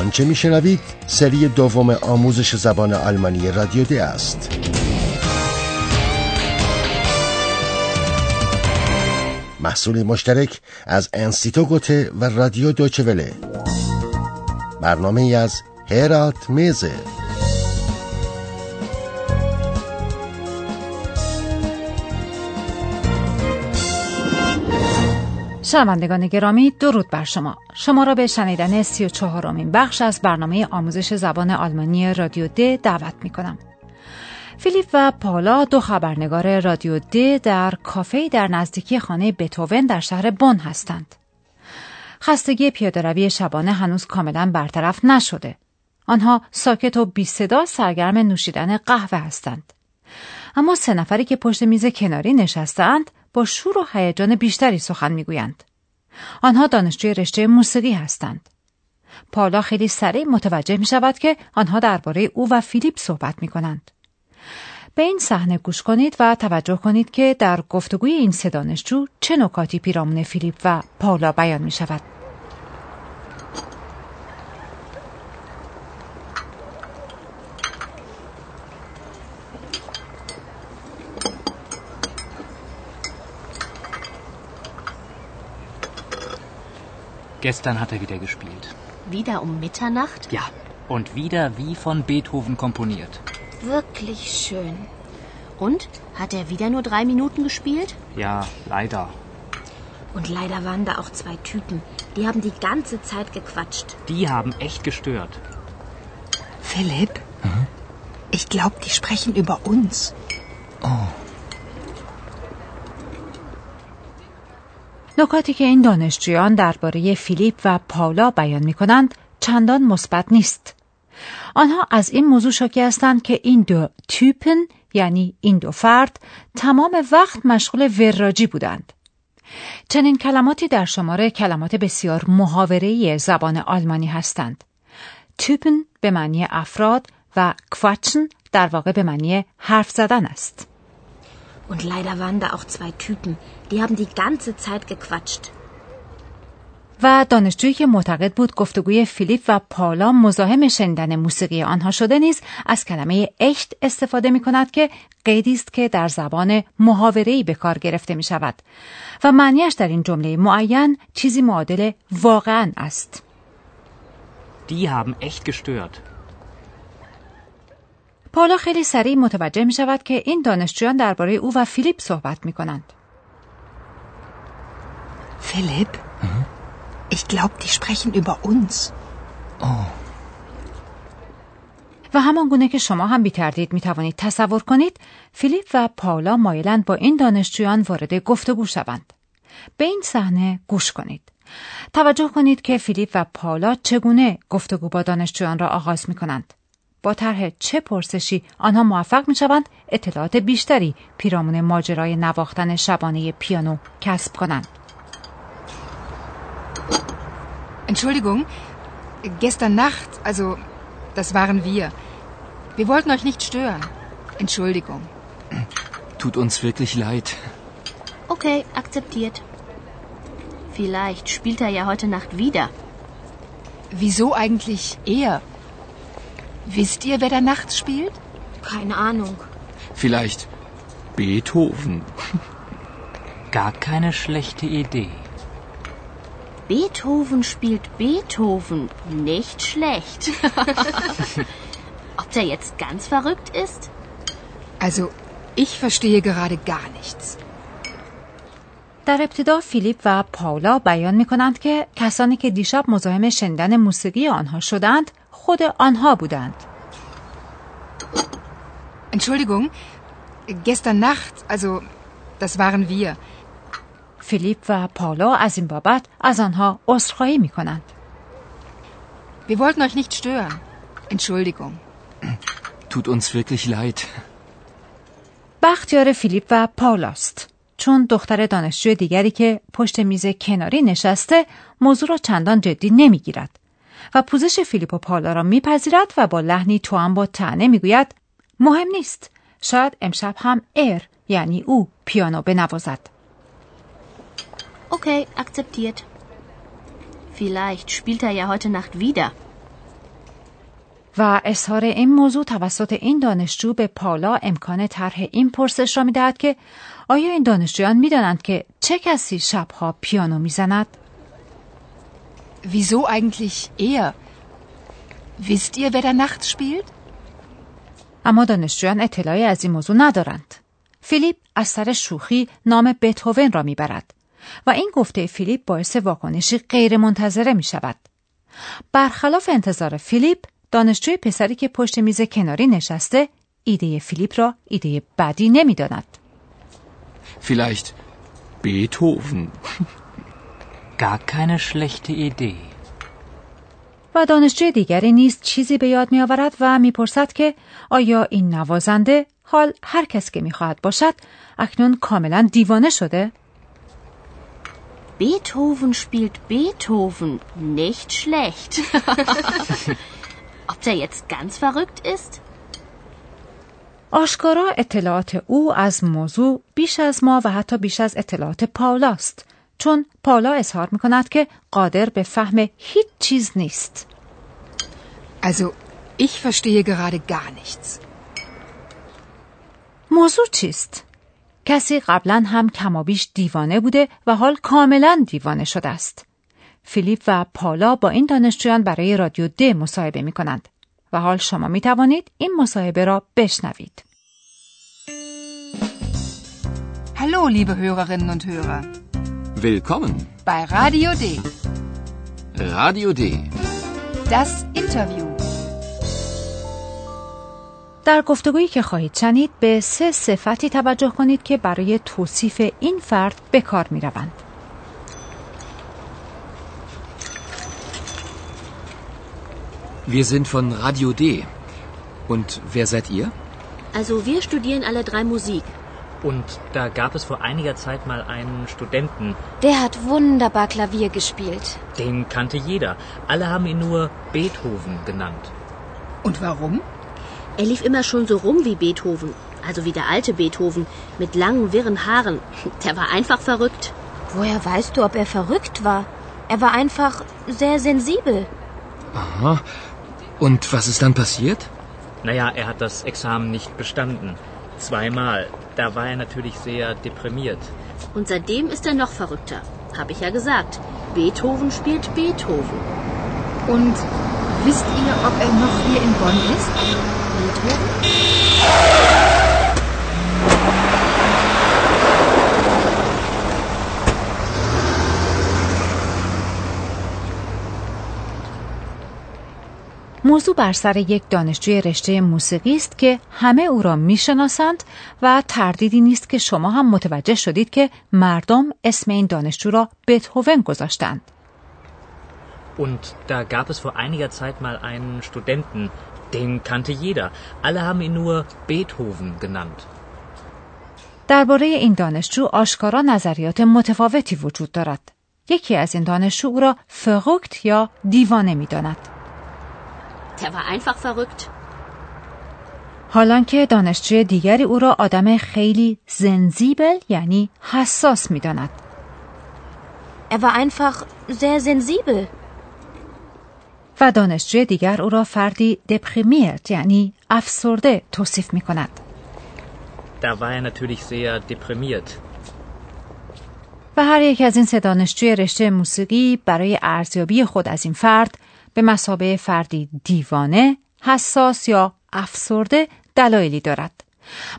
آنچه میشنوید؟ سری دوم آموزش زبان آلمانی رادیو دی است. محصول مشترک از انستیتو گوته و رادیو دوچوله برنامه از هرات میزه. شنوندگان گرامی درود بر شما. شما را به شنیدن سی و چهارمین بخش از برنامه آموزش زبان آلمانی رادیو د دعوت می کنم. فیلیپ و پالا دو خبرنگار رادیو د در کافه در نزدیکی خانه بتوون در شهر بن هستند. خستگی پیادهروی شبانه هنوز کاملا برطرف نشده. آنها ساکت و بی صدا سرگرم نوشیدن قهوه هستند. اما سه نفری که پشت میز کناری نشستند با شور و هیجان بیشتری سخن می‌گویند. آنها دانشجوی رشته موسیقی هستند. پالا خیلی سریع متوجه می شود که آنها درباره او و فیلیپ صحبت می کنند. به این صحنه گوش کنید و توجه کنید که در گفتگوی این سه دانشجو چه نکاتی پیرامون فیلیپ و پالا بیان می شود. Gestern hat er wieder gespielt. Wieder um Mitternacht? Ja, und wieder wie von Beethoven komponiert. Wirklich schön. Und? Hat er wieder nur drei Minuten gespielt? Ja, leider. Und leider waren da auch zwei Typen. Die haben die ganze Zeit gequatscht. Die haben echt gestört. Philipp? Ich glaube, die sprechen über uns. Oh. نکاتی که این دانشجویان درباره فیلیپ و پاولا بیان می کنند چندان مثبت نیست. آنها از این موضوع شاکی هستند که این دو تیپن یعنی این دو فرد تمام وقت مشغول وراجی بودند. چنین کلماتی در شماره کلمات بسیار محاوره‌ای زبان آلمانی هستند. تیپن به معنی افراد و کواچن در واقع به معنی حرف زدن است. Und leider waren da auch zwei Typen. Die haben die ganze Zeit gequatscht. و دانشجویی که معتقد بود گفتگوی فیلیپ و پالا مزاحم شنیدن موسیقی آنها شده نیز از کلمه اشت استفاده می کند که قیدی است که در زبان محاوره‌ای به کار گرفته می شود و معنیش در این جمله معین چیزی معادل واقعا است. Die haben echt gestört. پالا خیلی سریع متوجه می شود که این دانشجویان درباره او و فیلیپ صحبت می کنند. Philipp? Ich glaube, die sprechen über uns. و همان گونه که شما هم بی تردید می توانید تصور کنید فیلیپ و پاولا مایلند با این دانشجویان وارد گفتگو شوند. به این صحنه گوش کنید. توجه کنید که فیلیپ و پاولا چگونه گفتگو با دانشجویان را آغاز می کنند. با طرح چه پرسشی آنها موفق می شوند اطلاعات بیشتری پیرامون ماجرای نواختن شبانه پیانو کسب کنند. Entschuldigung, gestern Nacht, also das waren wir. Wir wollten euch nicht stören. Entschuldigung. Tut uns wirklich leid. Okay, akzeptiert. Vielleicht spielt er ja heute Nacht wieder. Wieso eigentlich er? Wisst ihr, wer da nachts spielt? Keine Ahnung. Vielleicht Beethoven. Gar keine schlechte Idee. Beethoven spielt Beethoven. Nicht schlecht. Ob der jetzt ganz verrückt ist? Also, ich verstehe gerade gar nichts. در ابتدا فیلیپ و پاولا بیان می کنند که کسانی که دیشب مزاحم شنیدن موسیقی آنها شدند خود آنها بودند. Entschuldigung, gestern Nacht, also das waren wir. فیلیپ و پاولا از این بابت از آنها عذرخواهی می کنند. Wir wollten euch nicht stören. Entschuldigung. Tut uns wirklich leid. بختیار فیلیپ و پاولاست. چون دختر دانشجوی دیگری که پشت میز کناری نشسته موضوع را چندان جدی نمی‌گیرد و پوزش فیلیپ و پالا را میپذیرد و با لحنی توام با تنه می‌گوید مهم نیست شاید امشب هم ایر یعنی او پیانو بنوازد Okay, akzeptiert. Vielleicht spielt er ja heute Nacht wieder. و اظهار این موضوع توسط این دانشجو به پالا امکان طرح این پرسش را می‌دهد که آیا این دانشجویان می‌دانند که چه کسی شبها پیانو می‌زند؟ Wieso eigentlich er? Wisst ihr, wer da nachts spielt? اما دانشجویان اطلاعی از این موضوع ندارند. فیلیپ از سر شوخی نام بتهوون را می‌برد و این گفته فیلیپ باعث واکنشی غیر منتظره می شود. برخلاف انتظار فیلیپ دانشجوی پسری که پشت میز کناری نشسته ایده فیلیپ را ایده بدی نمی‌داند. Vielleicht Beethoven. Gar keine schlechte Idee. و دانشجوی دیگری نیز چیزی به یاد می آورد و می‌پرسد که آیا این نوازنده حال هر کس که می‌خواهد باشد اکنون کاملا دیوانه شده؟ Beethoven spielt Beethoven. Nicht schlecht. Ob der jetzt ganz verrückt ist? آشکارا اطلاعات او از موضوع بیش از ما و حتی بیش از اطلاعات پاولاست چون پاولا اظهار می کند که قادر به فهم هیچ چیز نیست Also, ich verstehe gerade gar nichts. موضوع چیست؟ کسی قبلا هم کمابیش دیوانه بوده و حال کاملا دیوانه شده است. فیلیپ و پالا با این دانشجویان برای رادیو د مصاحبه می کنند و حال شما می توانید این مصاحبه را بشنوید. Hallo, liebe Hörerinnen und Hörer. Willkommen. Bei Radio D. Radio D. Das Interview. در گفتگویی که خواهید شنید به سه صفتی توجه کنید که برای توصیف این فرد به کار می روند. Wir sind von Radio D. Und wer seid ihr? Also wir studieren alle drei Musik. Und da gab es vor einiger Zeit mal einen Studenten, Der hat wunderbar Klavier gespielt. den kannte jeder. Alle haben ihn nur Beethoven genannt. Und warum? Er lief immer schon so rum wie Beethoven. Also wie der alte Beethoven. Mit langen, wirren Haaren. Der war einfach verrückt. Woher weißt du, ob er verrückt war? Er war einfach sehr sensibel. Aha. Und was ist dann passiert? Naja, er hat das Examen nicht bestanden. Zweimal. Da war er natürlich sehr deprimiert. Und seitdem ist er noch verrückter. Hab ich ja gesagt. Beethoven spielt Beethoven. Und wisst ihr, ob er noch hier in Bonn ist? Beethoven? موضوع بر سر یک دانشجوی رشته موسیقی است که همه او را می‌شناسند و تردیدی نیست که شما هم متوجه شدید که مردم اسم این دانشجو را بتهوون گذاشتند. Und da gab es vor einiger Zeit mal einen Studenten, den kannte jeder. Alle haben ihn nur Beethoven genannt. درباره این دانشجو آشکارا نظریات متفاوتی وجود دارد. یکی از این دانشجو او را فرقت یا دیوانه می داند. Der war einfach verrückt. حالان که دانشجوی دیگری او را آدم خیلی زنزیبل یعنی حساس می داند. Er war einfach sehr sensibel. و دانشجوی دیگر او را فردی دپریمیرت یعنی افسرده توصیف می کند. Da war er natürlich sehr deprimiert. و هر یک از این سه دانشجوی رشته موسیقی برای ارزیابی خود از این فرد به مسابه فردی دیوانه، حساس یا افسرده دلایلی دارد.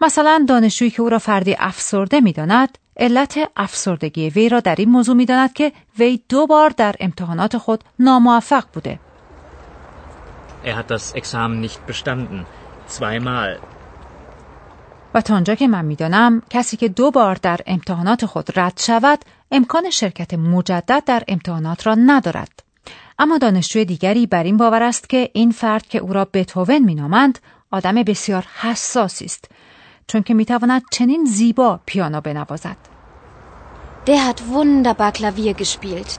مثلا دانشجویی که او را فردی افسرده می داند، علت افسردگی وی را در این موضوع می داند که وی دو بار در امتحانات خود ناموفق بوده. Er hat das Examen nicht bestanden. Zweimal. و تا آنجا که من می‌دانم کسی که دو بار در امتحانات خود رد شود امکان شرکت مجدد در امتحانات را ندارد اما دانشجوی دیگری بر این باور است که این فرد که او را بتهوون مینامند آدم بسیار حساسی است چون که می‌تواند چنین زیبا پیانو بنوازد Der hat wunderbar Klavier gespielt.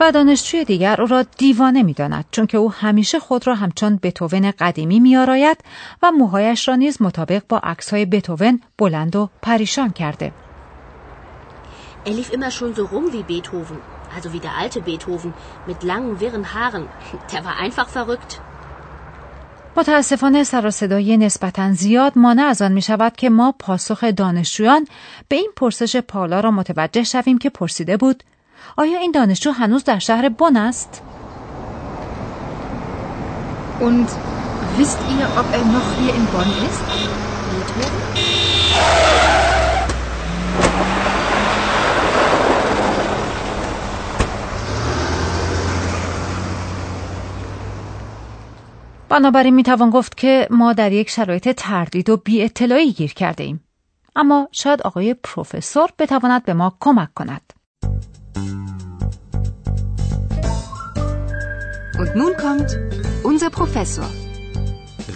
و دانشجوی دیگر او را دیوانه می‌داند چون که او همیشه خود را همچون بتوون قدیمی میآراید و موهایش را نیز مطابق با عکسهای بتوون بلند و پریشان کرده Er lief immer schon so rum wie Beethoven. Also wie der alte Beethoven. Mit langen, wirren Haaren. Der war einfach verrückt. متاسفانه سر و صدای نسبتا زیاد مانع از آن می شود که ما پاسخ دانشجویان به این پرسش پالا را متوجه شویم که پرسیده بود آیا این دانشجو هنوز در شهر بن است؟ Und wisst ihr, ob er noch hier in Bonn ist? بنابراین می‌توان گفت که ما در یک شرایط تردید و بی اطلاعی گیر کرده ایم. اما شاید آقای پروفسور بتواند به ما کمک کند. Und nun kommt unser Professor.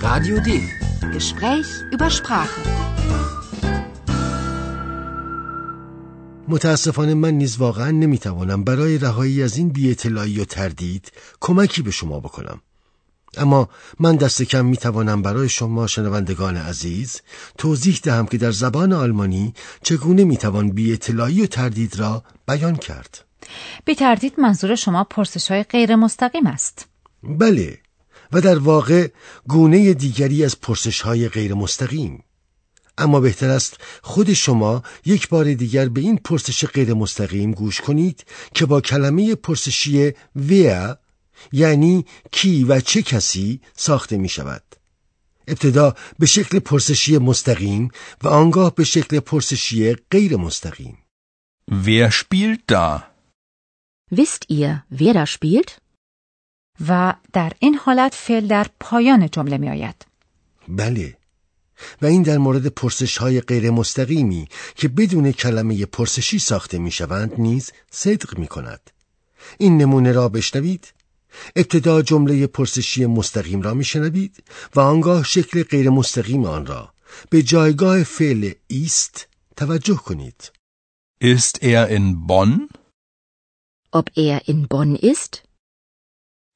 Radio D. Gespräch über Sprache. متاسفانه من نیز واقعا نمی‌توانم برای رهایی از این بیاطلاعی و تردید کمکی به شما بکنم. اما من دست کم می توانم برای شما شنوندگان عزیز توضیح دهم که در زبان آلمانی چگونه می توان بی اطلاعی و تردید را بیان کرد. بی تردید منظور شما پرسش های غیر مستقیم است. بله و در واقع گونه دیگری از پرسش های غیر مستقیم. اما بهتر است خود شما یک بار دیگر به این پرسش غیر مستقیم گوش کنید که با کلمه پرسشی ویا یعنی کی و چه کسی ساخته می شود ابتدا به شکل پرسشی مستقیم و آنگاه به شکل پرسشی غیر مستقیم Wer spielt da? Wisst ihr, wer da spielt? و در این حالت فعل در پایان جمله می آید. بله و این در مورد پرسش های غیر مستقیمی که بدون کلمه پرسشی ساخته می شوند نیز صدق می کند این نمونه را بشنوید ابتدا جمله پرسشی مستقیم را میشنوید و آنگاه شکل غیر مستقیم آن را به جایگاه فعل ایست توجه کنید. Ist er in Bonn? Ob er in Bonn ist?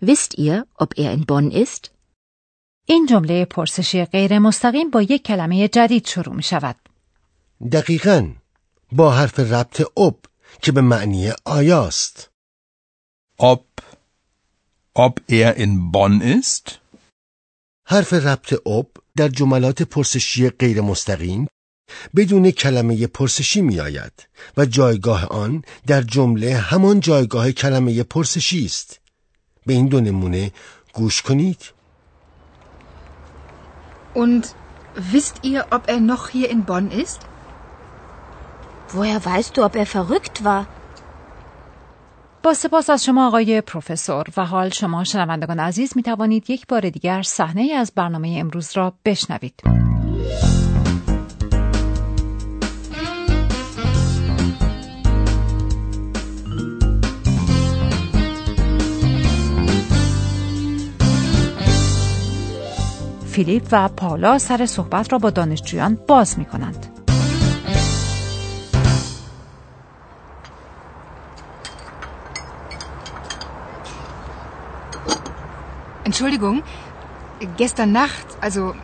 Wisst ihr, ob er in Bonn ist? این جمله پرسشی غیر مستقیم با یک کلمه جدید شروع می شود. دقیقا با حرف ربط اب که به معنی آیاست. Ob ob er in Bonn ist? حرف ربط اب در جملات پرسشی غیر مستقیم بدون کلمه پرسشی می آید و جایگاه آن در جمله همان جایگاه کلمه پرسشی است. به این دو نمونه گوش کنید. Und wisst ihr, ob er noch hier in Bonn ist? Woher weißt du, ob er verrückt war? با سپاس از شما آقای پروفسور و حال شما شنوندگان عزیز می توانید یک بار دیگر صحنه از برنامه امروز را بشنوید. فیلیپ و پالا سر صحبت را با دانشجویان باز می کنند. Entschuldigung, gestern Nacht, also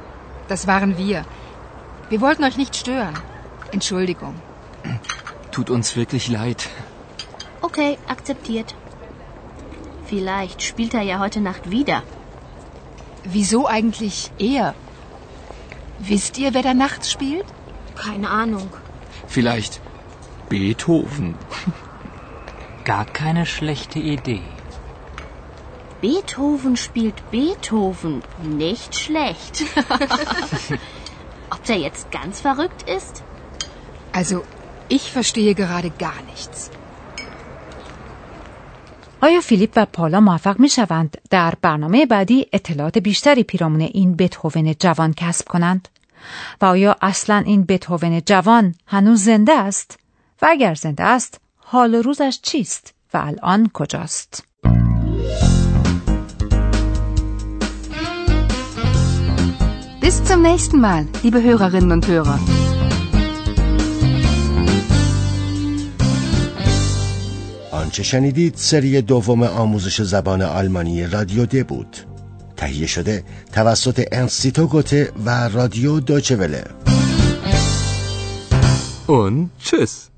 das waren wir. Wir wollten euch nicht stören. Entschuldigung. Tut uns wirklich leid. Okay, akzeptiert. Vielleicht spielt er ja heute Nacht wieder. Wieso eigentlich er? Wisst ihr, wer da nachts spielt? Keine Ahnung. Vielleicht Beethoven. Gar keine schlechte Idee. Beethoven spielt Beethoven. Nicht schlecht. Ob der jetzt ganz verrückt ist? Also, ich verstehe gerade gar nichts. آیا فیلیپ و پالا موفق می شوند در برنامه بعدی اطلاعات بیشتری پیرامون این بتهوون جوان کسب کنند؟ و آیا اصلا این بتهوون جوان هنوز زنده است؟ و اگر زنده است حال و روزش چیست و الان کجاست؟ Bis zum nächsten Mal, liebe Hörerinnen und Hörer. آنچه شنیدید سری دوم آموزش زبان آلمانی رادیو د بود تهیه شده توسط انستیتو گوته و رادیو دوچه وله Und tschüss.